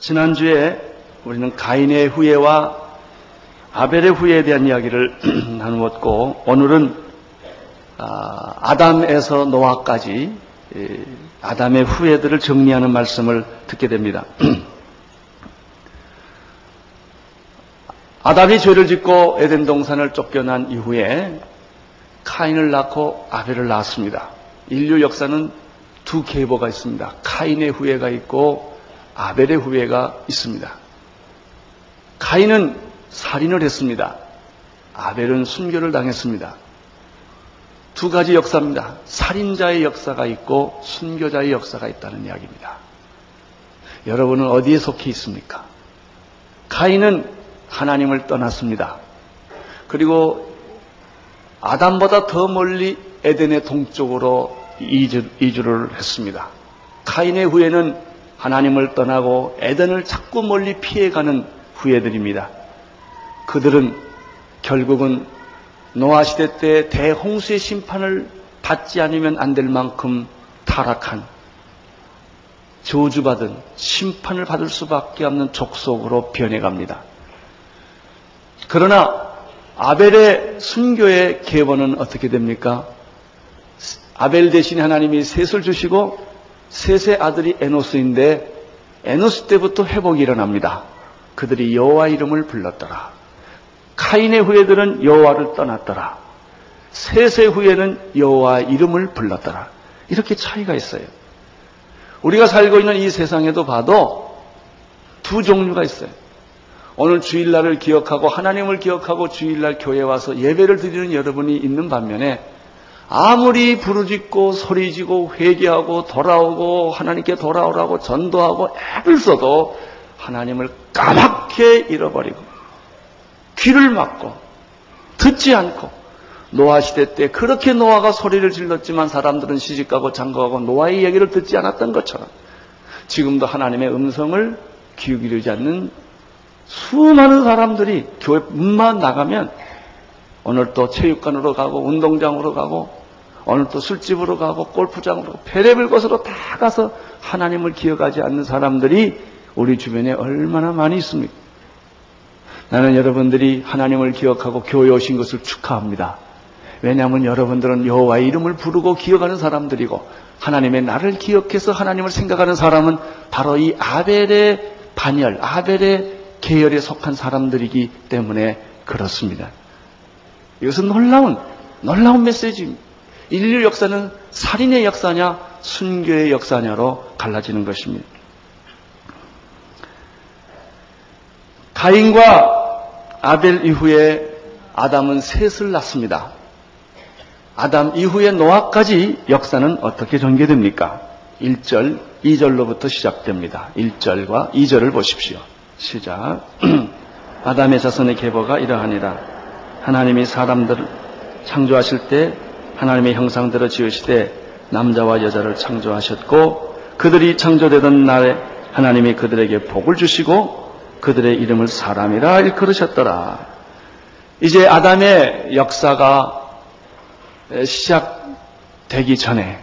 지난주에 우리는 가인의 후예와 아벨의 후예에 대한 이야기를 나누었고 오늘은 아, 아담에서 노아까지 예, 아담의 후예들을 정리하는 말씀을 듣게 됩니다. 아담이 죄를 짓고 에덴 동산을 쫓겨난 이후에 카인을 낳고 아벨을 낳았습니다. 인류 역사는 두 계보가 있습니다. 카인의 후예가 있고 아벨의 후예가 있습니다. 카인은 살인을 했습니다. 아벨은 순교를 당했습니다. 두 가지 역사입니다. 살인자의 역사가 있고 순교자의 역사가 있다는 이야기입니다. 여러분은 어디에 속해 있습니까? 카인은 하나님을 떠났습니다. 그리고 아담보다 더 멀리 에덴의 동쪽으로 이주, 를 했습니다. 카인의 후예는 하나님을 떠나고 에덴을 자꾸 멀리 피해가는 후예들입니다. 그들은 결국은 노아 시대 때 대홍수의 심판을 받지 않으면 안 될 만큼 타락한 저주받은 심판을 받을 수밖에 없는 족속으로 변해갑니다. 그러나 아벨의 순교의 계보는 어떻게 됩니까? 아벨 대신 하나님이 셋을 주시고 셋의 아들이 에노스인데 에노스 때부터 회복이 일어납니다. 그들이 여호와 이름을 불렀더라. 카인의 후예들은 여호와를 떠났더라. 셋의 후예는 여호와 이름을 불렀더라. 이렇게 차이가 있어요. 우리가 살고 있는 이 세상에도 봐도 두 종류가 있어요. 오늘 주일날을 기억하고 하나님을 기억하고 주일날 교회 와서 예배를 드리는 여러분이 있는 반면에 아무리 부르짖고 소리지고 회개하고 돌아오고 하나님께 돌아오라고 전도하고 애를 써도 하나님을 까맣게 잃어버리고 귀를 막고 듣지 않고 노아 시대 때 그렇게 노아가 소리를 질렀지만 사람들은 시집가고 장가가고 노아의 얘기를 듣지 않았던 것처럼 지금도 하나님의 음성을 귀 기르지 않는 수많은 사람들이 교회 문만 나가면 오늘 또 체육관으로 가고 운동장으로 가고 오늘 또 술집으로 가고 골프장으로 가고 배레벨 곳으로 다 가서 하나님을 기억하지 않는 사람들이 우리 주변에 얼마나 많이 있습니까? 나는 여러분들이 하나님을 기억하고 교회 오신 것을 축하합니다. 왜냐하면 여러분들은 여호와의 이름을 부르고 기억하는 사람들이고 하나님의 나를 기억해서 하나님을 생각하는 사람은 바로 이 아벨의 반열, 아벨의 계열에 속한 사람들이기 때문에 그렇습니다. 이것은 놀라운, 놀라운 메시지입니다. 인류 역사는 살인의 역사냐, 순교의 역사냐로 갈라지는 것입니다. 가인과 아벨 이후에 아담은 셋을 낳습니다. 아담 이후에 노아까지 역사는 어떻게 전개됩니까? 1절, 2절로부터 시작됩니다. 1절과 2절을 보십시오. 시작. 아담의 자손의 계보가 이러하니라. 하나님이 사람들을 창조하실 때 하나님의 형상대로 지으시되 남자와 여자를 창조하셨고 그들이 창조되던 날에 하나님이 그들에게 복을 주시고 그들의 이름을 사람이라 일컬으셨더라. 이제 아담의 역사가 시작되기 전에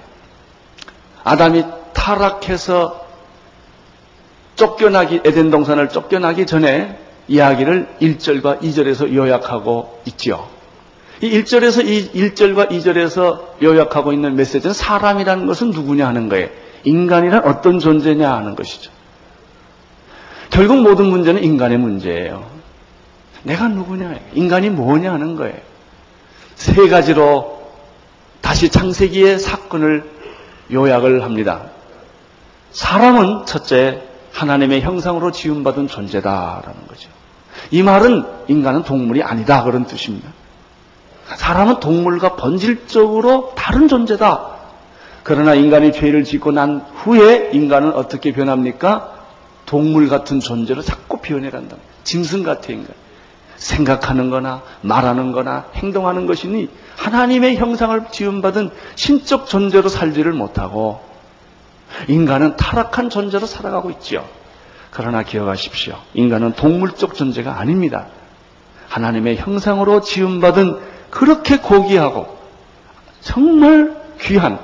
아담이 타락해서 쫓겨나기, 에덴 동산을 쫓겨나기 전에 이야기를 1절과 2절에서 요약하고 있지요. 이 1절에서 이 1절과 2절에서 요약하고 있는 메시지는 사람이라는 것은 누구냐 하는 거예요. 인간이란 어떤 존재냐 하는 것이죠. 결국 모든 문제는 인간의 문제예요. 내가 누구냐, 인간이 뭐냐 하는 거예요. 세 가지로 다시 창세기의 사건을 요약을 합니다. 사람은 첫째, 하나님의 형상으로 지음받은 존재다라는 거죠. 이 말은 인간은 동물이 아니다 그런 뜻입니다. 사람은 동물과 본질적으로 다른 존재다. 그러나 인간이 죄를 짓고 난 후에 인간은 어떻게 변합니까? 동물 같은 존재로 자꾸 변해간다. 짐승 같은 인간. 생각하는 거나 말하는 거나 행동하는 것이니 하나님의 형상을 지음받은 신적 존재로 살지를 못하고 인간은 타락한 존재로 살아가고 있죠. 그러나 기억하십시오. 인간은 동물적 존재가 아닙니다. 하나님의 형상으로 지음받은 그렇게 고귀하고 정말 귀한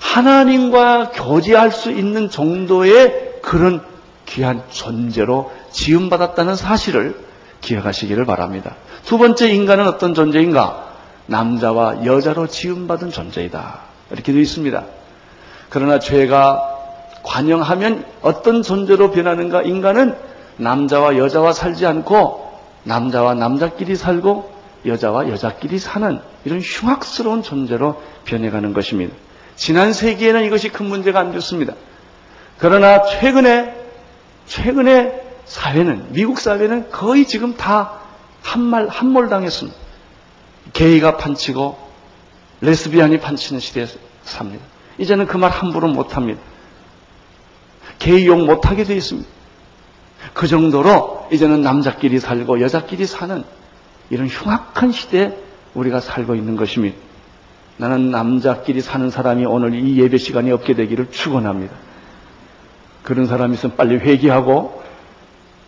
하나님과 교제할 수 있는 정도의 그런 귀한 존재로 지음받았다는 사실을 기억하시기를 바랍니다. 두 번째 인간은 어떤 존재인가? 남자와 여자로 지음받은 존재이다. 이렇게 되어 있습니다. 그러나 죄가 관영하면 어떤 존재로 변하는가? 인간은 남자와 여자와 살지 않고 남자와 남자끼리 살고 여자와 여자끼리 사는 이런 흉악스러운 존재로 변해가는 것입니다. 지난 세기에는 이것이 큰 문제가 안 됐습니다. 그러나 최근에 최근에 사회는 미국 사회는 거의 지금 다 한말 한몰당했습니다. 게이가 판치고 레스비안이 판치는 시대에 삽니다. 이제는 그 말 함부로 못합니다. 게이 욕 못하게 되어 있습니다. 그 정도로 이제는 남자끼리 살고 여자끼리 사는 이런 흉악한 시대에 우리가 살고 있는 것입니다. 나는 남자끼리 사는 사람이 오늘 이 예배 시간이 없게 되기를 축원합니다. 그런 사람이 있으면 빨리 회개하고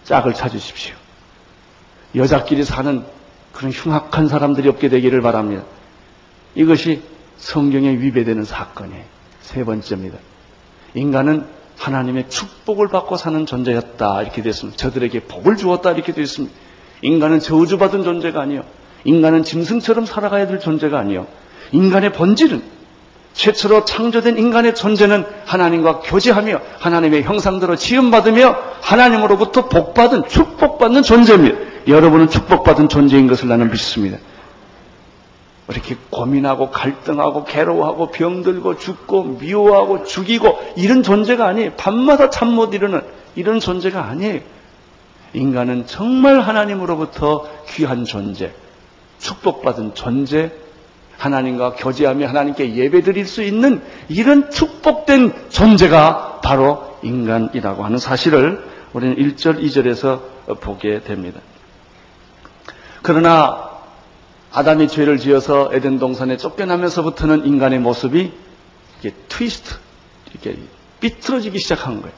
짝을 찾으십시오. 여자끼리 사는 그런 흉악한 사람들이 없게 되기를 바랍니다. 이것이 성경에 위배되는 사건이에요. 세 번째입니다. 인간은 하나님의 축복을 받고 사는 존재였다. 이렇게 됐습니다. 저들에게 복을 주었다. 이렇게 되어 있습니다. 인간은 저주받은 존재가 아니요. 인간은 짐승처럼 살아가야 될 존재가 아니요. 인간의 본질은 최초로 창조된 인간의 존재는 하나님과 교제하며 하나님의 형상대로 지음받으며 하나님으로부터 복받은 축복받는 존재입니다. 여러분은 축복받은 존재인 것을 나는 믿습니다. 이렇게 고민하고 갈등하고 괴로워하고 병들고 죽고 미워하고 죽이고 이런 존재가 아니에요. 밤마다 잠 못 이루는 이런 존재가 아니에요. 인간은 정말 하나님으로부터 귀한 존재, 축복받은 존재, 하나님과 교제하며 하나님께 예배 드릴 수 있는 이런 축복된 존재가 바로 인간이라고 하는 사실을 우리는 1절, 2절에서 보게 됩니다. 그러나 아담이 죄를 지어서 에덴 동산에 쫓겨나면서부터는 인간의 모습이 이게 트위스트, 이렇게 삐뚤어지기 시작한 거예요.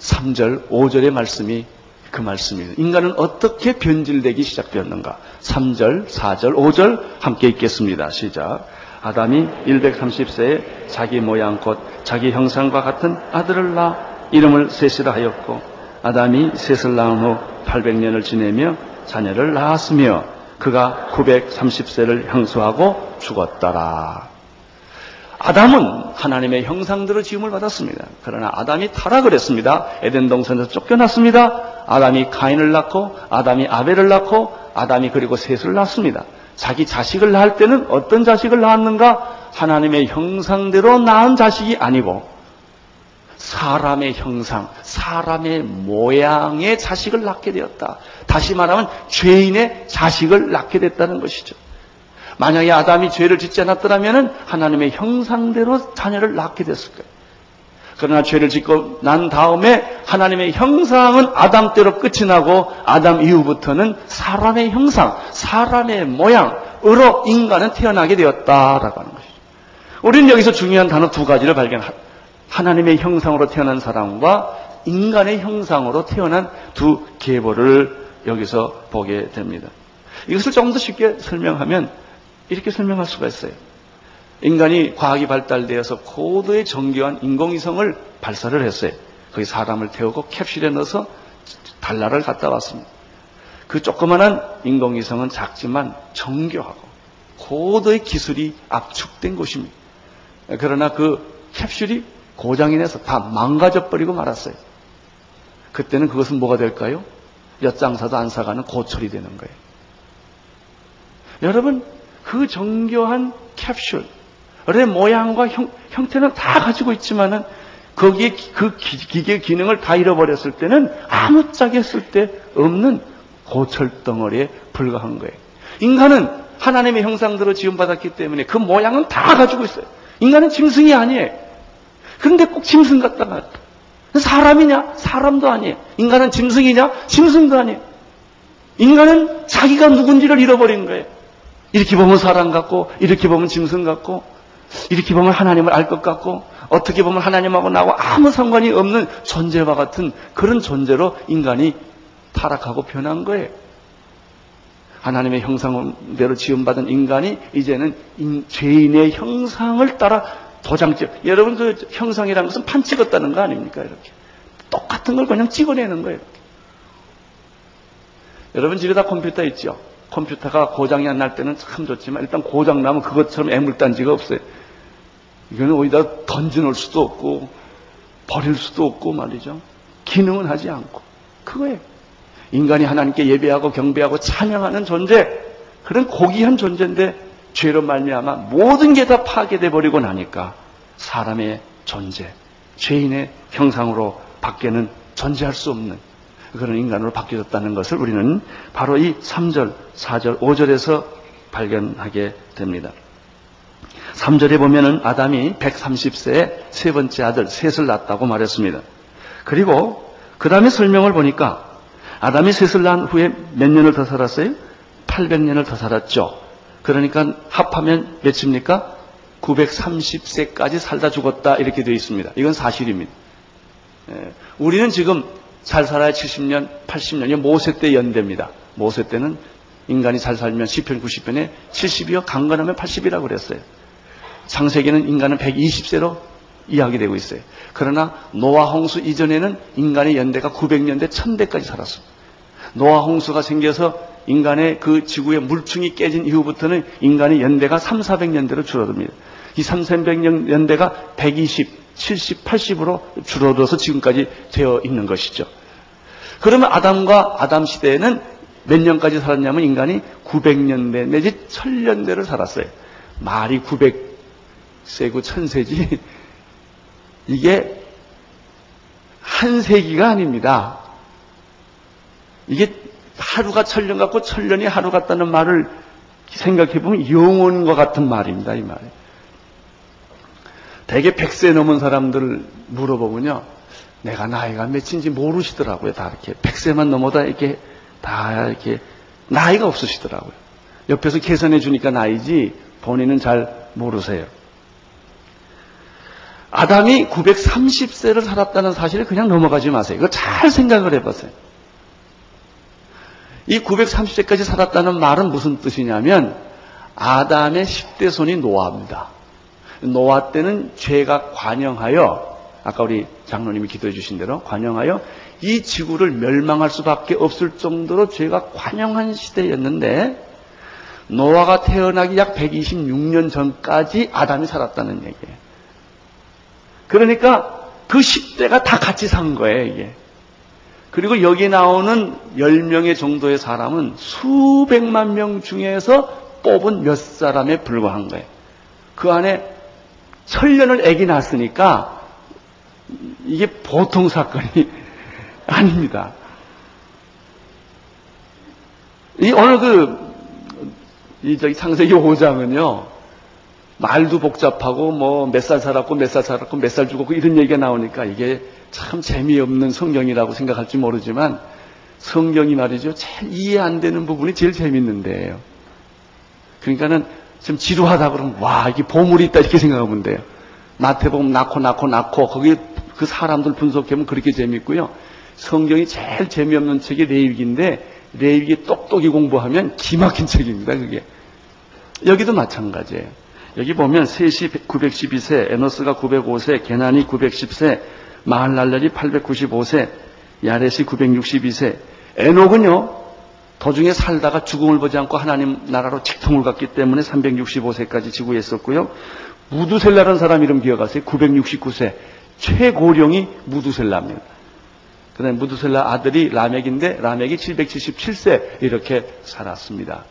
3절, 5절의 말씀이 그 말씀입니다. 인간은 어떻게 변질되기 시작되었는가? 3절, 4절, 5절 함께 읽겠습니다. 시작. 아담이 130세에 자기 모양 곧 자기 형상과 같은 아들을 낳아 이름을 셋이라 하였고 아담이 셋을 낳은 후 800년을 지내며 자녀를 낳았으며 그가 930세를 형수하고 죽었더라. 아담은 하나님의 형상대로 지음을 받았습니다. 그러나 아담이 타락을 했습니다. 에덴 동산에서 쫓겨났습니다. 아담이 가인을 낳고 아담이 아벨을 낳고 아담이 그리고 셋을 낳습니다. 자기 자식을 낳을 때는 어떤 자식을 낳았는가? 하나님의 형상대로 낳은 자식이 아니고 사람의 형상, 사람의 모양의 자식을 낳게 되었다. 다시 말하면 죄인의 자식을 낳게 됐다는 것이죠. 만약에 아담이 죄를 짓지 않았더라면 하나님의 형상대로 자녀를 낳게 됐을 거예요. 그러나 죄를 짓고 난 다음에 하나님의 형상은 아담 때로 끝이 나고 아담 이후부터는 사람의 형상, 사람의 모양으로 인간은 태어나게 되었다라고 하는 것이죠. 우리는 여기서 중요한 단어 두 가지를 발견합니다. 하나님의 형상으로 태어난 사람과 인간의 형상으로 태어난 두 계보를 여기서 보게 됩니다. 이것을 조금 더 쉽게 설명하면 이렇게 설명할 수가 있어요. 인간이 과학이 발달되어서 고도의 정교한 인공위성을 발사를 했어요. 거기 사람을 태우고 캡슐에 넣어서 달나라를 갔다 왔습니다. 그 조그만한 인공위성은 작지만 정교하고 고도의 기술이 압축된 곳입니다. 그러나 그 캡슐이 고장이 나서 다 망가져 버리고 말았어요. 그때는 그것은 뭐가 될까요? 엿장사도 안 사가는 고철이 되는 거예요. 여러분, 그 정교한 캡슐의 모양과 형, 형태는 다 가지고 있지만은 거기에 그 기계 기능을 다 잃어버렸을 때는 아무짝에 때 없는 고철 덩어리에 불과한 거예요. 인간은 하나님의 형상대로 지음받았기 때문에 그 모양은 다 가지고 있어요. 인간은 짐승이 아니에요. 그런데 꼭 짐승 같다가 사람이냐? 사람도 아니에요. 인간은 짐승이냐? 짐승도 아니에요. 인간은 자기가 누군지를 잃어버린 거예요. 이렇게 보면 사람 같고, 이렇게 보면 짐승 같고, 이렇게 보면 하나님을 알 것 같고, 어떻게 보면 하나님하고 나하고 아무 상관이 없는 존재와 같은 그런 존재로 인간이 타락하고 변한 거예요. 하나님의 형상대로 지음받은 인간이 이제는 인, 죄인의 형상을 따라 도장 찍. 여러분 그 형상이라는 것은 판 찍었다는 거 아닙니까? 이렇게. 똑같은 걸 그냥 찍어내는 거예요. 이렇게. 여러분 집에 다 컴퓨터 있죠? 컴퓨터가 고장이 안 날 때는 참 좋지만 일단 고장 나면 그것처럼 애물단지가 없어요. 이거는 어디다 던져놓을 수도 없고 버릴 수도 없고 말이죠. 기능은 하지 않고 그거예요. 인간이 하나님께 예배하고 경배하고 찬양하는 존재 그런 고귀한 존재인데 죄로 말미암아 모든 게 다 파괴돼 버리고 나니까 사람의 존재, 죄인의 형상으로 밖에는 존재할 수 없는 그런 인간으로 바뀌어졌다는 것을 우리는 바로 이 3절, 4절, 5절에서 발견하게 됩니다. 3절에 보면은 아담이 130세에 세 번째 아들 셋을 낳았다고 말했습니다. 그리고 그 다음에 설명을 보니까 아담이 셋을 낳은 후에 몇 년을 더 살았어요? 800년을 더 살았죠. 그러니까 합하면 몇입니까? 930세까지 살다 죽었다 이렇게 되어 있습니다. 이건 사실입니다. 예, 우리는 지금 잘 살아야 70년, 80년이 모세 때 연대입니다. 모세 때는 인간이 잘 살면 10편, 90편에 70이요, 강건하면 80이라고 그랬어요. 창세기는 인간은 120세로 이야기되고 있어요. 그러나 노아 홍수 이전에는 인간의 연대가 900년대, 1000대까지 살았습니다. 노아 홍수가 생겨서 인간의 그 지구의 물층이 깨진 이후부터는 인간의 연대가 3, 400년대로 줄어듭니다. 이 3, 400년대가 120, 70, 80으로 줄어들어서 지금까지 되어 있는 것이죠. 그러면 아담과 아담 시대에는 몇 년까지 살았냐면 인간이 900년대 내지 1000년대를 살았어요. 말이 900세고 1000세지 이게 한 세기가 아닙니다. 이게 하루가 천년 같고 천년이 하루 같다는 말을 생각해 보면 영혼과 같은 말입니다. 이 말이. 대개 100세 넘은 사람들 물어보면요. 내가 나이가 몇인지 모르시더라고요. 다 이렇게. 100세만 넘어다 이렇게 다 이렇게 나이가 없으시더라고요. 옆에서 계산해 주니까 나이지 본인은 잘 모르세요. 아담이 930세를 살았다는 사실을 그냥 넘어가지 마세요. 이거 잘 생각을 해보세요. 이 930세까지 살았다는 말은 무슨 뜻이냐면 아담의 10대 손이 노아입니다. 노아 때는 죄가 관영하여 아까 우리 장로님이 기도해 주신 대로 관영하여 이 지구를 멸망할 수밖에 없을 정도로 죄가 관영한 시대였는데 노아가 태어나기 약 126년 전까지 아담이 살았다는 얘기예요. 그러니까 그 10대가 다 같이 산 거예요, 이게. 그리고 여기 나오는 10명의 정도의 사람은 수백만 명 중에서 뽑은 몇 사람에 불과한 거예요. 그 안에 천년을 애기 낳았으니까 이게 보통 사건이 아닙니다. 이 오늘 그, 이 저기 창세기 5장은요, 말도 복잡하고 뭐 몇 살 살았고 몇 살 살았고 몇 살 죽었고 이런 얘기가 나오니까 이게 참 재미없는 성경이라고 생각할지 모르지만 성경이 말이죠. 제일 이해 안 되는 부분이 제일 재밌는데요. 그러니까는 좀 지루하다 그러면 와 이게 보물이 있다 이렇게 생각하면 돼요. 마태복음 낳고 낳고 낳고 거기 그 사람들 분석하면 그렇게 재밌고요. 성경이 제일 재미없는 책이 레위기인데 레위기 똑똑히 공부하면 기막힌 책입니다. 그게 여기도 마찬가지예요. 여기 보면 셋이 912세, 에노스가 905세, 게난이 910세, 마할랄렐이 895세, 야렛이 962세. 에녹은요, 도중에 살다가 죽음을 보지 않고 하나님 나라로 직통을 갔기 때문에 365세까지 지구에 있었고요. 무두셀라라는 사람 이름 기억하세요? 969세. 최고령이 무두셀라입니다. 그 다음에 무두셀라 아들이 라멕인데 라멕이 777세 이렇게 살았습니다.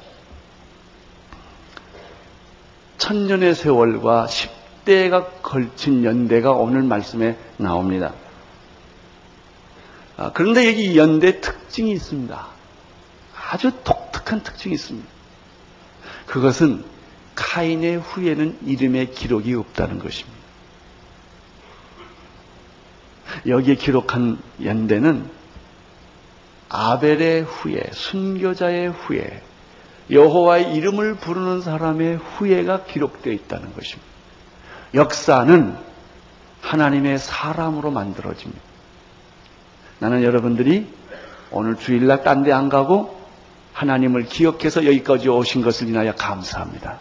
천년의 세월과 10대가 걸친 연대가 오늘 말씀에 나옵니다. 아, 그런데 여기 연대 특징이 있습니다. 아주 독특한 특징이 있습니다. 그것은 카인의 후에는 이름의 기록이 없다는 것입니다. 여기에 기록한 연대는 아벨의 후에, 순교자의 후에, 여호와의 이름을 부르는 사람의 후예가 기록되어 있다는 것입니다. 역사는 하나님의 사람으로 만들어집니다. 나는 여러분들이 오늘 주일날 딴 데 안 가고 하나님을 기억해서 여기까지 오신 것을 인하여 감사합니다.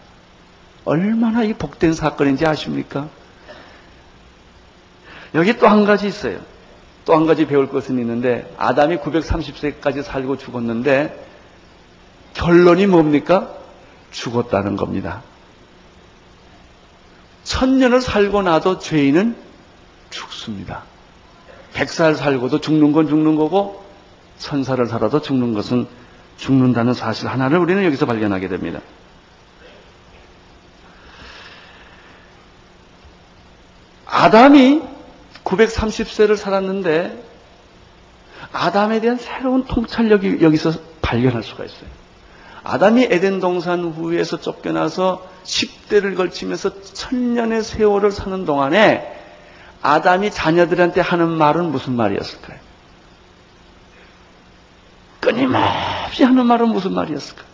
얼마나 이 복된 사건인지 아십니까? 여기 또 한 가지 있어요. 또 한 가지 배울 것은 있는데 아담이 930세까지 살고 죽었는데 결론이 뭡니까? 죽었다는 겁니다. 천년을 살고 나도 죄인은 죽습니다. 백살 살고도 죽는 건 죽는 거고 천사를 살아도 죽는 것은 죽는다는 사실 하나를 우리는 여기서 발견하게 됩니다. 아담이 930세를 살았는데 아담에 대한 새로운 통찰력이 여기서 발견할 수가 있어요. 아담이 에덴 동산 후에서 쫓겨나서 10대를 걸치면서 천년의 세월을 사는 동안에 아담이 자녀들한테 하는 말은 무슨 말이었을까요? 끊임없이 하는 말은 무슨 말이었을까?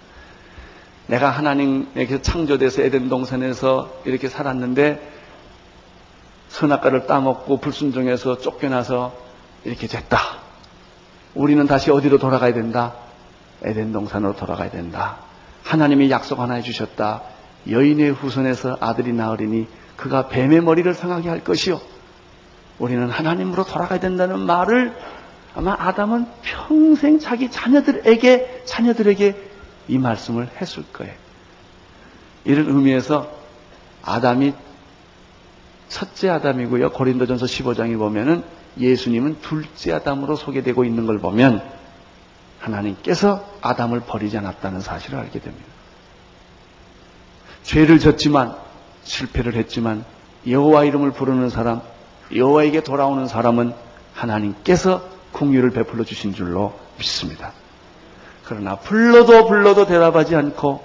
내가 하나님에게 창조돼서 에덴 동산에서 이렇게 살았는데 선악과를 따먹고 불순종해서 쫓겨나서 이렇게 됐다. 우리는 다시 어디로 돌아가야 된다? 에덴 동산으로 돌아가야 된다. 하나님이 약속 하나 해주셨다. 여인의 후손에서 아들이 나으리니 그가 뱀의 머리를 상하게 할 것이요. 우리는 하나님으로 돌아가야 된다는 말을 아마 아담은 평생 자기 자녀들에게, 자녀들에게 이 말씀을 했을 거예요. 이런 의미에서 아담이 첫째 아담이고요. 고린도전서 15장에 보면은 예수님은 둘째 아담으로 소개되고 있는 걸 보면 하나님께서 아담을 버리지 않았다는 사실을 알게 됩니다. 죄를 졌지만 실패를 했지만 여호와 이름을 부르는 사람, 여호와에게 돌아오는 사람은 하나님께서 궁유를 베풀어 주신 줄로 믿습니다. 그러나 불러도 불러도 대답하지 않고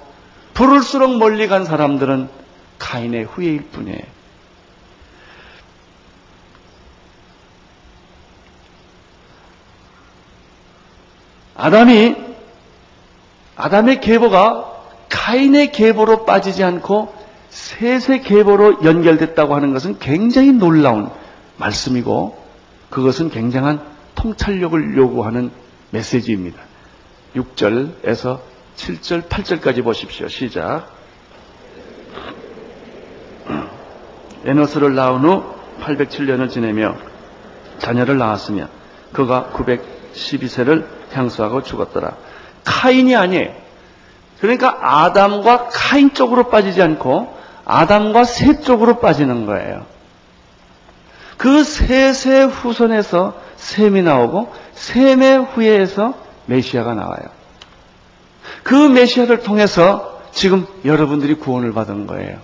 부를수록 멀리 간 사람들은 카인의 후예일 뿐이에요. 아담이 아담의 계보가 카인의 계보로 빠지지 않고 셋의 계보로 연결됐다고 하는 것은 굉장히 놀라운 말씀이고 그것은 굉장한 통찰력을 요구하는 메시지입니다. 6절에서 7절, 8절까지 보십시오. 시작. 에너스를 낳은 후 807년을 지내며 자녀를 낳았으며 그가 912세를 향수하고 죽었더라. 카인이 아니에요. 그러니까 아담과 카인 쪽으로 빠지지 않고 아담과 셋 쪽으로 빠지는 거예요. 그 셋의 후손에서 셈이 나오고 셈의 후예에서 메시아가 나와요. 그 메시아를 통해서 지금 여러분들이 구원을 받은 거예요.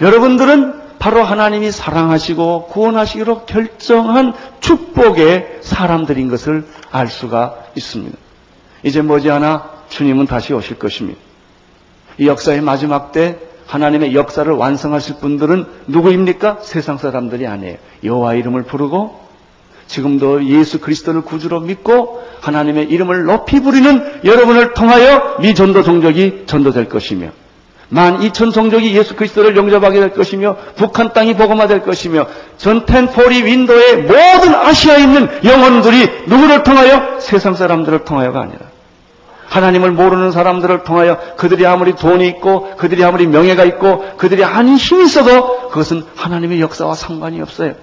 여러분들은 바로 하나님이 사랑하시고 구원하시기로 결정한 축복의 사람들인 것을 알 수가 있습니다. 이제 머지않아 주님은 다시 오실 것입니다. 이 역사의 마지막 때 하나님의 역사를 완성하실 분들은 누구입니까? 세상 사람들이 아니에요. 여호와 이름을 부르고 지금도 예수 그리스도를 구주로 믿고 하나님의 이름을 높이 부리는 여러분을 통하여 미 전도 종족이 전도될 것이며 만 이천 종족이 예수 그리스도를 영접하게 될 것이며 북한 땅이 복음화 될 것이며 전텐포리 윈도의 모든 아시아에 있는 영혼들이 누구를 통하여 세상 사람들을 통하여가 아니라 하나님을 모르는 사람들을 통하여 그들이 아무리 돈이 있고 그들이 아무리 명예가 있고 그들이 아닌 힘이 있어도 그것은 하나님의 역사와 상관이 없어요.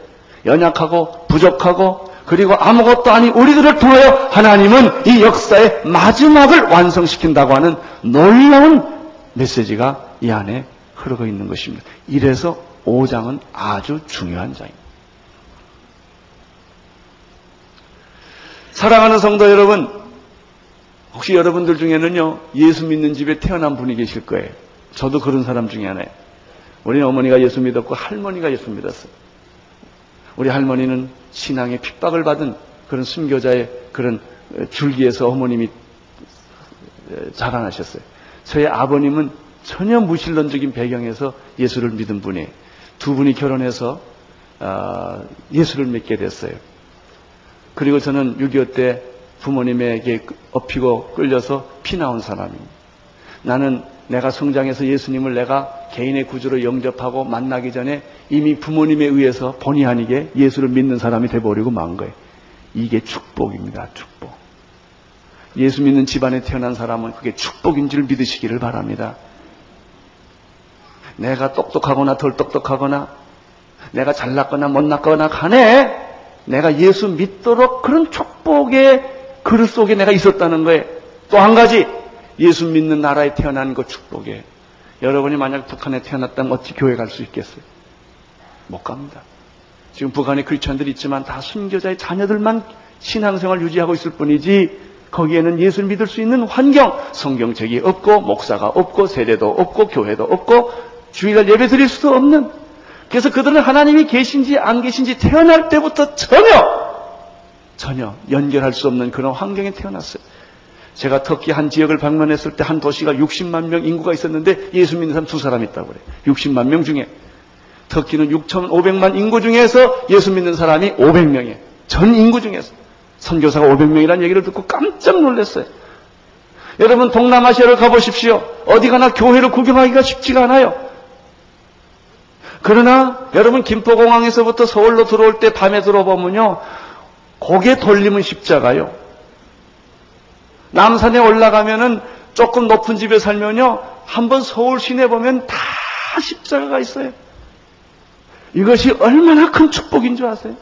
연약하고 부족하고 그리고 아무것도 아닌 우리들을 통하여 하나님은 이 역사의 마지막을 완성시킨다고 하는 놀라운 메시지가 이 안에 흐르고 있는 것입니다. 이래서 5장은 아주 중요한 장입니다. 사랑하는 성도 여러분, 혹시 여러분들 중에는요, 예수 믿는 집에 태어난 분이 계실 거예요. 저도 그런 사람 중에 하나예요. 우리 어머니가 예수 믿었고 할머니가 예수 믿었어요. 우리 할머니는 신앙의 핍박을 받은 그런 순교자의 그런 줄기에서 어머님이 자라나셨어요. 저희 아버님은 전혀 무신론적인 배경에서 예수를 믿은 분이에요. 두 분이 결혼해서 예수를 믿게 됐어요. 그리고 저는 6.25 때 부모님에게 업히고 끌려서 피 나온 사람입니다. 나는 내가 성장해서 예수님을 내가 개인의 구주로 영접하고 만나기 전에 이미 부모님에 의해서 본의 아니게 예수를 믿는 사람이 돼버리고 만 거예요. 이게 축복입니다. 축복. 예수 믿는 집안에 태어난 사람은 그게 축복인 줄 믿으시기를 바랍니다. 내가 똑똑하거나 덜 똑똑하거나 내가 잘났거나 못났거나 간에 내가 예수 믿도록 그런 축복의 그릇 속에 내가 있었다는 거예요. 또 한 가지 예수 믿는 나라에 태어난 그 축복에 여러분이 만약 북한에 태어났다면 어찌 교회 갈 수 있겠어요? 못 갑니다. 지금 북한에 크리스천들이 있지만 다 순교자의 자녀들만 신앙생활 유지하고 있을 뿐이지 거기에는 예수를 믿을 수 있는 환경, 성경책이 없고 목사가 없고 세례도 없고 교회도 없고 주일날 예배 드릴 수도 없는 그래서 그들은 하나님이 계신지 안 계신지 태어날 때부터 전혀 전혀 연결할 수 없는 그런 환경에 태어났어요. 제가 터키 한 지역을 방문했을 때 한 도시가 60만 명 인구가 있었는데 예수 믿는 사람 두 사람 있다고 그래요. 60만 명 중에. 터키는 6,500만 인구 중에서 예수 믿는 사람이 500명이에요. 전 인구 중에서. 선교사가 500명이라는 얘기를 듣고 깜짝 놀랐어요. 여러분 동남아시아를 가보십시오. 어디 가나 교회를 구경하기가 쉽지가 않아요. 그러나 여러분 김포공항에서부터 서울로 들어올 때 밤에 들어보면요. 고개 돌리면 십자가요. 남산에 올라가면은 조금 높은 집에 살면요. 한번 서울 시내 보면 다 십자가가 있어요. 이것이 얼마나 큰 축복인 줄 아세요?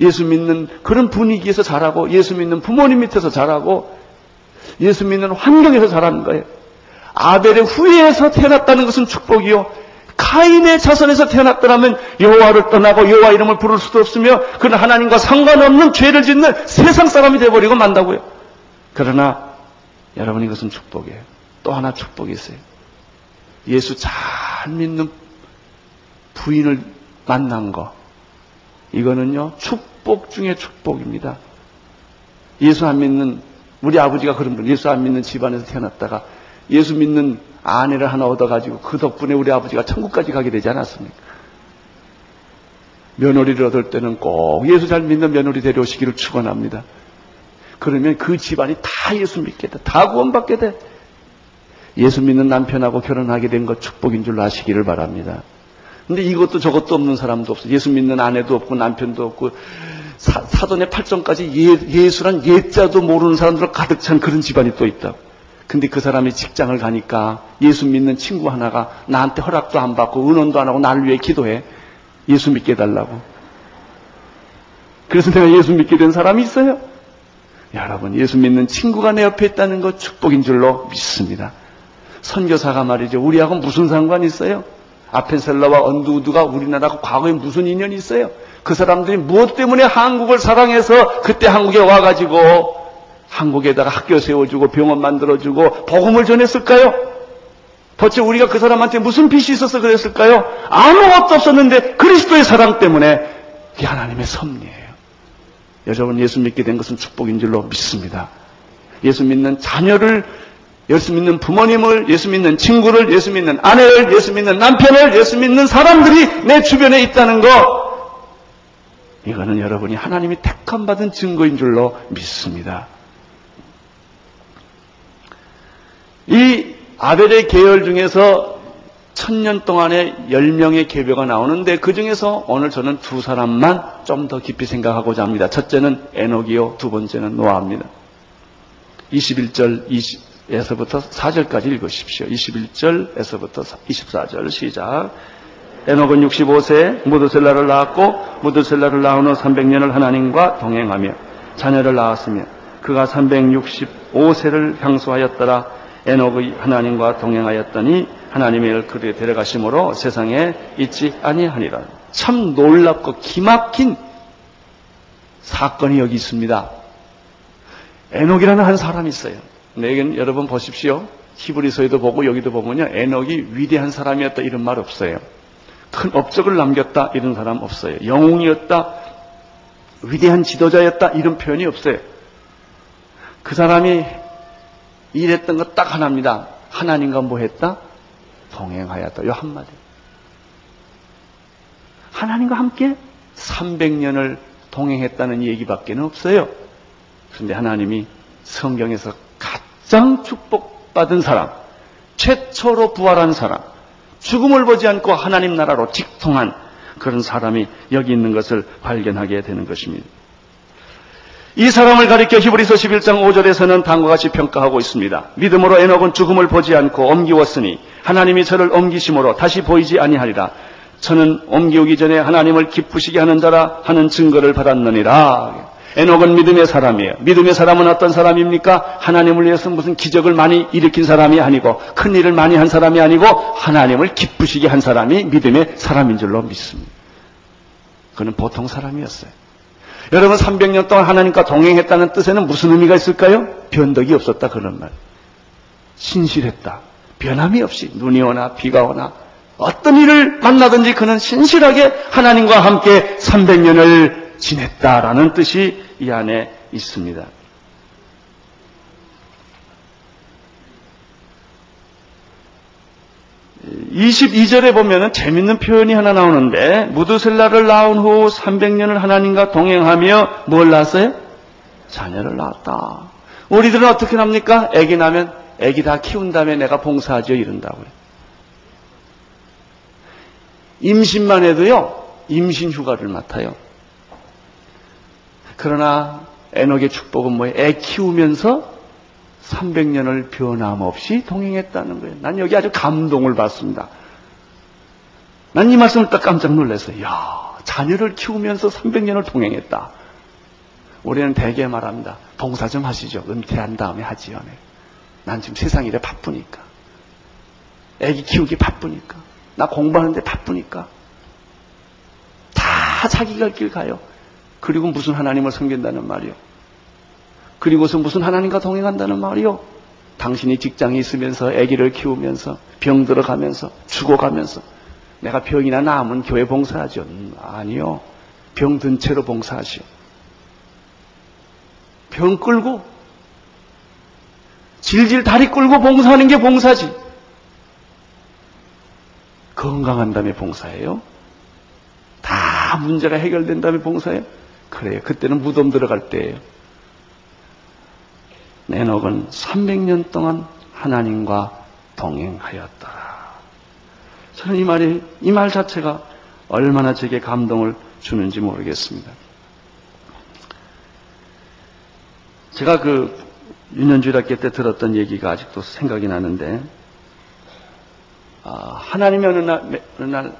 예수 믿는 그런 분위기에서 자라고 예수 믿는 부모님 밑에서 자라고 예수 믿는 환경에서 자라는 거예요. 아벨의 후예에서 태어났다는 것은 축복이요. 카인의 자손에서 태어났더라면 여호와를 떠나고 여호와 이름을 부를 수도 없으며 그는 하나님과 상관없는 죄를 짓는 세상 사람이 되어버리고 만다고요. 그러나 여러분 이것은 축복이에요. 또 하나 축복이 있어요. 예수 잘 믿는 부인을 만난 거. 이거는요, 축복 중에 축복입니다. 예수 안 믿는, 우리 아버지가 그런 분, 예수 안 믿는 집안에서 태어났다가 예수 믿는 아내를 하나 얻어가지고 그 덕분에 우리 아버지가 천국까지 가게 되지 않았습니까? 며느리를 얻을 때는 꼭 예수 잘 믿는 며느리 데려오시기를 축원합니다. 그러면 그 집안이 다 예수 믿게 돼. 다 구원받게 돼. 예수 믿는 남편하고 결혼하게 된 것 축복인 줄 아시기를 바랍니다. 근데 이것도 저것도 없는 사람도 없어. 예수 믿는 아내도 없고 남편도 없고 사, 돈의 팔정까지 예, 수란 예자도 모르는 사람들 가득 찬 그런 집안이 또 있다. 근데 그 사람이 직장을 가니까 예수 믿는 친구 하나가 나한테 허락도 안 받고 은원도 안 하고 나를 위해 기도해. 예수 믿게 해달라고. 그래서 내가 예수 믿게 된 사람이 있어요. 여러분, 예수 믿는 친구가 내 옆에 있다는 것 축복인 줄로 믿습니다. 선교사가 말이죠. 우리하고 무슨 상관이 있어요? 아펜셀러와 언두우드가 우리나라가 과거에 무슨 인연이 있어요? 그 사람들이 무엇 때문에 한국을 사랑해서 그때 한국에 와가지고 한국에다가 학교 세워주고 병원 만들어주고 복음을 전했을까요? 도대체 우리가 그 사람한테 무슨 빚이 있어서 그랬을까요? 아무것도 없었는데 그리스도의 사랑 때문에 이게 하나님의 섭리예요. 여러분 예수 믿게 된 것은 축복인 줄로 믿습니다. 예수 믿는 자녀를 예수 믿는 부모님을, 예수 믿는 친구를, 예수 믿는 아내를, 예수 믿는 남편을, 예수 믿는 사람들이 내 주변에 있다는 거, 이거는 여러분이 하나님이 택함 받은 증거인 줄로 믿습니다. 이 아벨의 계열 중에서 천년 동안에 열명의 계배가 나오는데 그 중에서 오늘 저는 두 사람만 좀 더 깊이 생각하고자 합니다. 첫째는 에녹이요, 두 번째는 노아입니다. 21절, 20 에서부터 4절까지 읽으십시오. 21절에서부터 24절 시작. 에녹은 65세 무드셀라를 낳았고 무드셀라를 낳은 후 300년을 하나님과 동행하며 자녀를 낳았으며 그가 365세를 향수하였더라 에녹의 하나님과 동행하였더니 하나님의 그를 데려가심으로 세상에 있지 아니하니라. 참 놀랍고 기막힌 사건이 여기 있습니다. 에녹이라는 한 사람이 있어요. 내겐 여러분 보십시오. 히브리서에도 보고 여기도 보면요. 에녹이 위대한 사람이었다 이런 말 없어요. 큰 업적을 남겼다 이런 사람 없어요. 영웅이었다, 위대한 지도자였다 이런 표현이 없어요. 그 사람이 일했던 것 딱 하나입니다. 하나님과 뭐 했다? 동행하였다. 요 한마디. 하나님과 함께 300년을 동행했다는 얘기밖에 없어요. 그런데 하나님이 성경에서 가장 축복받은 사람, 최초로 부활한 사람, 죽음을 보지 않고 하나님 나라로 직통한 그런 사람이 여기 있는 것을 발견하게 되는 것입니다. 이 사람을 가리켜 히브리서 11장 5절에서는 다음과 같이 평가하고 있습니다. 믿음으로 에녹은 죽음을 보지 않고 옮기웠으니 하나님이 저를 옮기심으로 다시 보이지 아니하리라. 저는 옮기오기 전에 하나님을 기쁘시게 하는 자라 하는 증거를 받았느니라. 에녹은 믿음의 사람이에요. 믿음의 사람은 어떤 사람입니까? 하나님을 위해서 무슨 기적을 많이 일으킨 사람이 아니고 큰 일을 많이 한 사람이 아니고 하나님을 기쁘시게 한 사람이 믿음의 사람인 줄로 믿습니다. 그는 보통 사람이었어요. 여러분 300년 동안 하나님과 동행했다는 뜻에는 무슨 의미가 있을까요? 변덕이 없었다 그런 말. 신실했다. 변함이 없이 눈이 오나 비가 오나 어떤 일을 만나든지 그는 신실하게 하나님과 함께 300년을 지냈다라는 뜻이 이 안에 있습니다. 22절에 보면은 재밌는 표현이 하나 나오는데 무드셀라를 낳은 후 300년을 하나님과 동행하며 뭘 낳았어요? 자녀를 낳았다. 우리들은 어떻게 납니까? 아기 나면 아기 다 키운 다음에 내가 봉사하죠 이런다고요. 임신만 해도요 임신 휴가를 맡아요. 그러나 에녹의 축복은 뭐예요? 애 키우면서 300년을 변함없이 동행했다는 거예요. 난 여기 아주 감동을 받습니다. 난 이 말씀을 딱 깜짝 놀랐어요. 야 자녀를 키우면서 300년을 동행했다. 우리는 대개 말합니다. 봉사 좀 하시죠. 은퇴한 다음에 하지요. 네. 난 지금 세상 일에 바쁘니까. 애기 키우기 바쁘니까. 나 공부하는데 바쁘니까. 다 자기 갈길 가요. 그리고 무슨 하나님을 섬긴다는 말이요. 그리고서 무슨 하나님과 동행한다는 말이요. 당신이 직장에 있으면서 아기를 키우면서 병 들어 가면서 죽어가면서 내가 병이나 남은 교회 봉사하죠. 음, 아니요. 병든 채로 봉사하시오. 병 끌고 질질 다리 끌고 봉사하는 게 봉사지. 건강한 다음에 봉사해요. 다 문제가 해결된 다음에 봉사해요. 그래요. 그때는 무덤 들어갈 때예요. 에녹은 300년 동안 하나님과 동행하였더라. 저는 이 말이, 이 말 자체가 얼마나 제게 감동을 주는지 모르겠습니다. 제가 그 유년주일학교 때 들었던 얘기가 아직도 생각이 나는데, 아, 하나님이 어느 날, 어느 날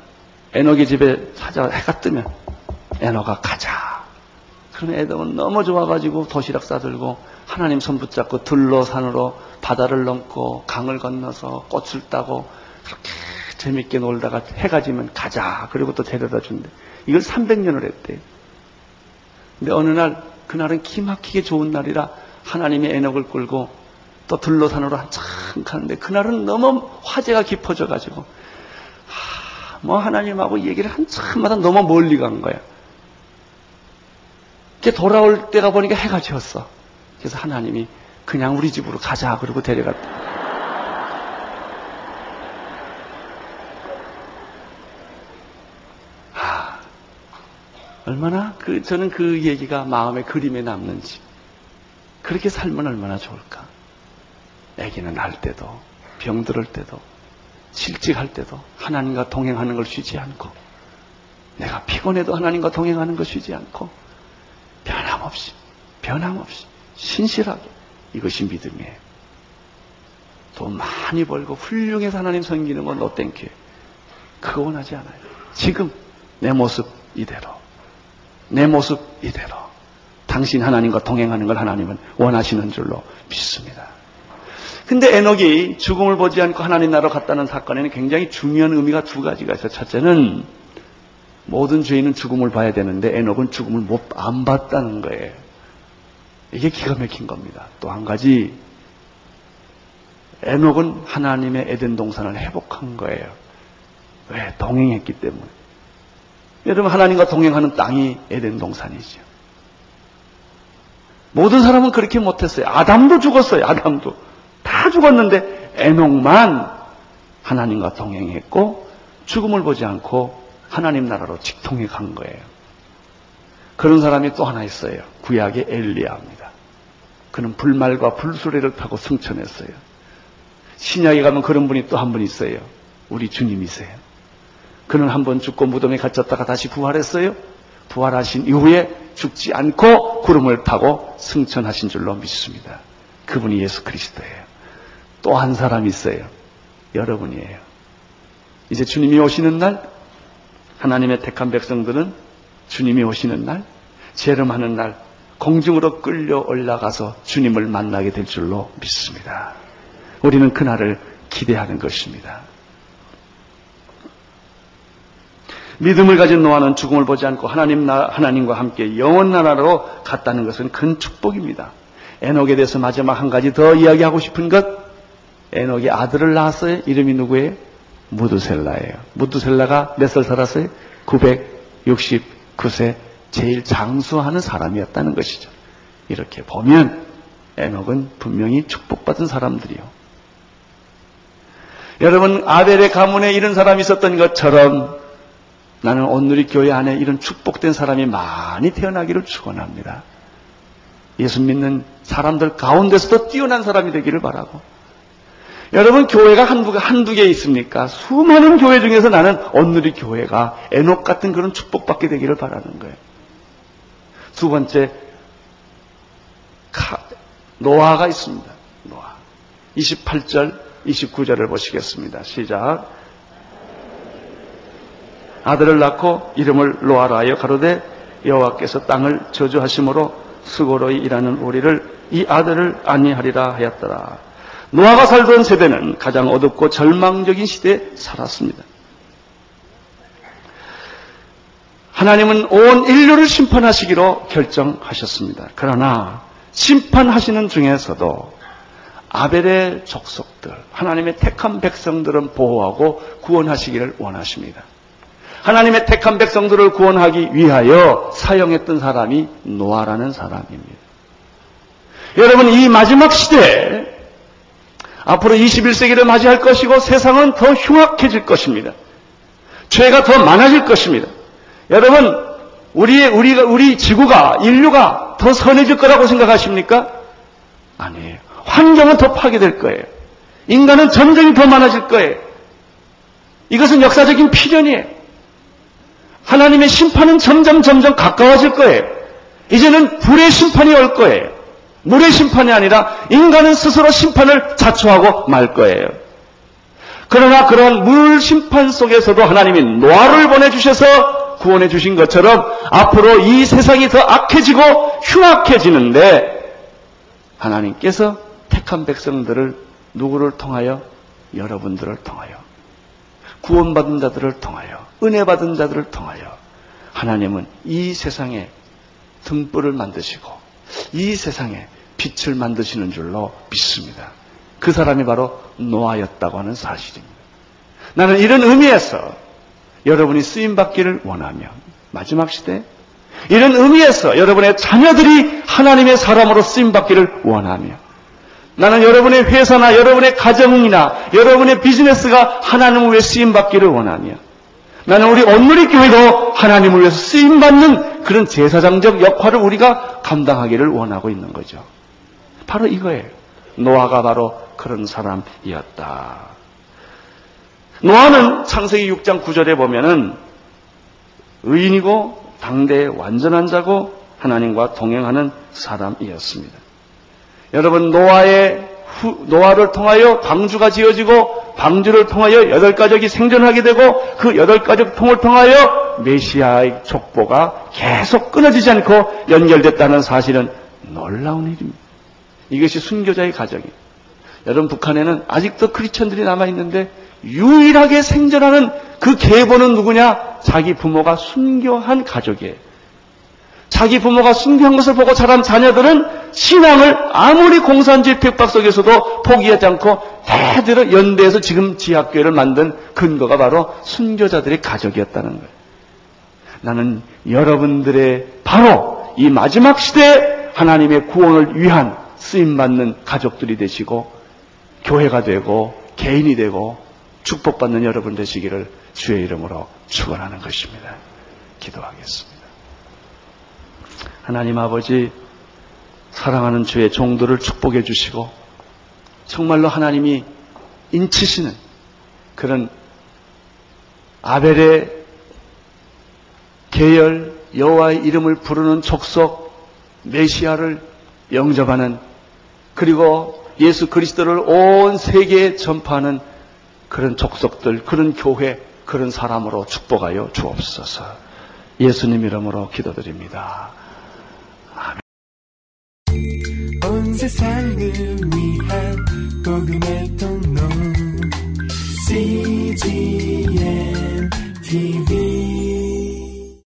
에녹의 집에 찾아 해가 뜨면 에녹아 가자. 그럼 에녹은 너무 좋아가지고 도시락 싸들고 하나님 손 붙잡고 들로 산으로 바다를 넘고 강을 건너서 꽃을 따고 그렇게 재밌게 놀다가 해가 지면 가자. 그리고 또 데려다 준대. 이걸 300년을 했대. 근데 어느 날 그날은 기막히게 좋은 날이라 하나님의 애녹을 끌고 또 들로 산으로 한참 가는데 그날은 너무 화제가 깊어져 가지고 뭐 하나님하고 얘기를 한참마다 너무 멀리 간 거야. 이렇게 돌아올 때가 보니까 해가 지었어. 그래서 하나님이 그냥 우리 집으로 가자 그러고 데려갔다. 하, 얼마나 그 저는 그 얘기가 마음에 그림에 남는지 그렇게 살면 얼마나 좋을까. 애기는 날 때도 병들을 때도 실직할 때도 하나님과 동행하는 걸 쉬지 않고 내가 피곤해도 하나님과 동행하는 걸 쉬지 않고 변함없이 변함없이 신실하게 이것이 믿음이에요. 돈 많이 벌고 훌륭해서 하나님 섬기는 건 노땡큐. 그거 원하지 않아요. 지금 내 모습 이대로. 내 모습 이대로. 당신 하나님과 동행하는 걸 하나님은 원하시는 줄로 믿습니다. 근데 에녹이 죽음을 보지 않고 하나님 나라로 갔다는 사건에는 굉장히 중요한 의미가 두 가지가 있어요. 첫째는 모든 죄인은 죽음을 봐야 되는데 에녹은 죽음을 못 안 봤다는 거예요. 이게 기가 막힌 겁니다. 또 한 가지 에녹은 하나님의 에덴 동산을 회복한 거예요. 왜? 동행했기 때문에. 여러분 하나님과 동행하는 땅이 에덴 동산이죠. 모든 사람은 그렇게 못했어요. 아담도 죽었어요. 아담도 다 죽었는데 에녹만 하나님과 동행했고 죽음을 보지 않고 하나님 나라로 직통해 간 거예요. 그런 사람이 또 하나 있어요. 구약의 엘리야입니다. 그는 불말과 불수레를 타고 승천했어요. 신약에 가면 그런 분이 또 한 분 있어요. 우리 주님이세요. 그는 한 번 죽고 무덤에 갇혔다가 다시 부활했어요. 부활하신 이후에 죽지 않고 구름을 타고 승천하신 줄로 믿습니다. 그분이 예수 그리스도예요. 또 한 사람 있어요. 여러분이에요. 이제 주님이 오시는 날, 하나님의 택한 백성들은 주님이 오시는 날, 재림하는 날, 공중으로 끌려 올라가서 주님을 만나게 될 줄로 믿습니다. 우리는 그날을 기대하는 것입니다. 믿음을 가진 노아는 죽음을 보지 않고 하나님 나, 하나님과 함께 영원 나라로 갔다는 것은 큰 축복입니다. 에녹에 대해서 마지막 한 가지 더 이야기하고 싶은 것, 에녹이 아들을 낳았어요. 이름이 누구예요? 무두셀라예요. 무두셀라가 몇 살 살았어요? 969세 제일 장수하는 사람이었다는 것이죠. 이렇게 보면 에녹은 분명히 축복받은 사람들이요. 여러분 아벨의 가문에 이런 사람이 있었던 것처럼 나는 오늘의 교회 안에 이런 축복된 사람이 많이 태어나기를 축원합니다. 예수 믿는 사람들 가운데서도 뛰어난 사람이 되기를 바라고. 여러분 교회가 한두, 한두 개 있습니까? 수많은 교회 중에서 나는 오늘의 교회가 에녹 같은 그런 축복받게 되기를 바라는 거예요. 두 번째 카, 노아가 있습니다. 노아. 28절, 29절을 보시겠습니다. 시작. 아들을 낳고 이름을 노아라 하여 가로되 여호와께서 땅을 저주하심으로 수고로이 일하는 우리를 이 아들을 안니하리라 하였더라. 노아가 살던 세대는 가장 어둡고 절망적인 시대에 살았습니다. 하나님은 온 인류를 심판하시기로 결정하셨습니다. 그러나 심판하시는 중에서도 아벨의 족속들, 하나님의 택한 백성들은 보호하고 구원하시기를 원하십니다. 하나님의 택한 백성들을 구원하기 위하여 사용했던 사람이 노아라는 사람입니다. 여러분, 이 마지막 시대에 앞으로 21세기를 맞이할 것이고 세상은 더 흉악해질 것입니다. 죄가 더 많아질 것입니다. 여러분, 우리, 우리가, 우리 지구가, 인류가 더 선해질 거라고 생각하십니까? 아니에요. 환경은 더 파괴될 거예요. 인간은 전쟁이 더 많아질 거예요. 이것은 역사적인 필연이에요. 하나님의 심판은 점점 점점 가까워질 거예요. 이제는 불의 심판이 올 거예요. 물의 심판이 아니라 인간은 스스로 심판을 자초하고 말 거예요. 그러나 그런 물 심판 속에서도 하나님이 노아를 보내주셔서 구원해 주신 것처럼 앞으로 이 세상이 더 악해지고 흉악해지는데 하나님께서 택한 백성들을 누구를 통하여? 여러분들을 통하여. 구원받은 자들을 통하여. 은혜 받은 자들을 통하여. 하나님은 이 세상에 등불을 만드시고 이 세상에 빛을 만드시는 줄로 믿습니다. 그 사람이 바로 노아였다고 하는 사실입니다. 나는 이런 의미에서 여러분이 쓰임 받기를 원하며 마지막 시대 이런 의미에서 여러분의 자녀들이 하나님의 사람으로 쓰임 받기를 원하며 나는 여러분의 회사나 여러분의 가정이나 여러분의 비즈니스가 하나님을 위해 쓰임 받기를 원하며 나는 우리 온누리 교회도 하나님을 위해서 쓰임 받는 그런 제사장적 역할을 우리가 감당하기를 원하고 있는 거죠. 바로 이거예요. 노아가 바로 그런 사람이었다. 노아는 창세기 6장 9절에 보면은 의인이고 당대의 완전한 자고 하나님과 동행하는 사람이었습니다. 여러분 노아의 후, 노아를 통하여 방주가 지어지고 방주를 통하여 여덟 가족이 생존하게 되고 그 여덟 가족 통을 통하여 메시아의 족보가 계속 끊어지지 않고 연결됐다는 사실은 놀라운 일입니다. 이것이 순교자의 가정이에요. 여러분 북한에는 아직도 크리스천들이 남아 있는데 유일하게 생존하는 그 계보는 누구냐? 자기 부모가 순교한 가족이에요. 자기 부모가 순교한 것을 보고 자란 자녀들은 신앙을 아무리 공산주의 핍박 속에서도 포기하지 않고 대대로 연대해서 지금 지학교를 만든 근거가 바로 순교자들의 가족이었다는 거예요. 나는 여러분들의 바로 이 마지막 시대에 하나님의 구원을 위한 쓰임받는 가족들이 되시고 교회가 되고 개인이 되고 축복받는 여러분 되시기를 주의 이름으로 축원하는 것입니다. 기도하겠습니다. 하나님 아버지 사랑하는 주의 종들을 축복해 주시고 정말로 하나님이 인치시는 그런 아벨의 계열 여호와의 이름을 부르는 족속 메시아를 영접하는 그리고 예수 그리스도를 온 세계에 전파하는 그런 족속들, 그런 교회, 그런 사람으로 축복하여 주옵소서. 예수님 이름으로 기도드립니다. 온 세상을 위한 복음의 통로 CGM TV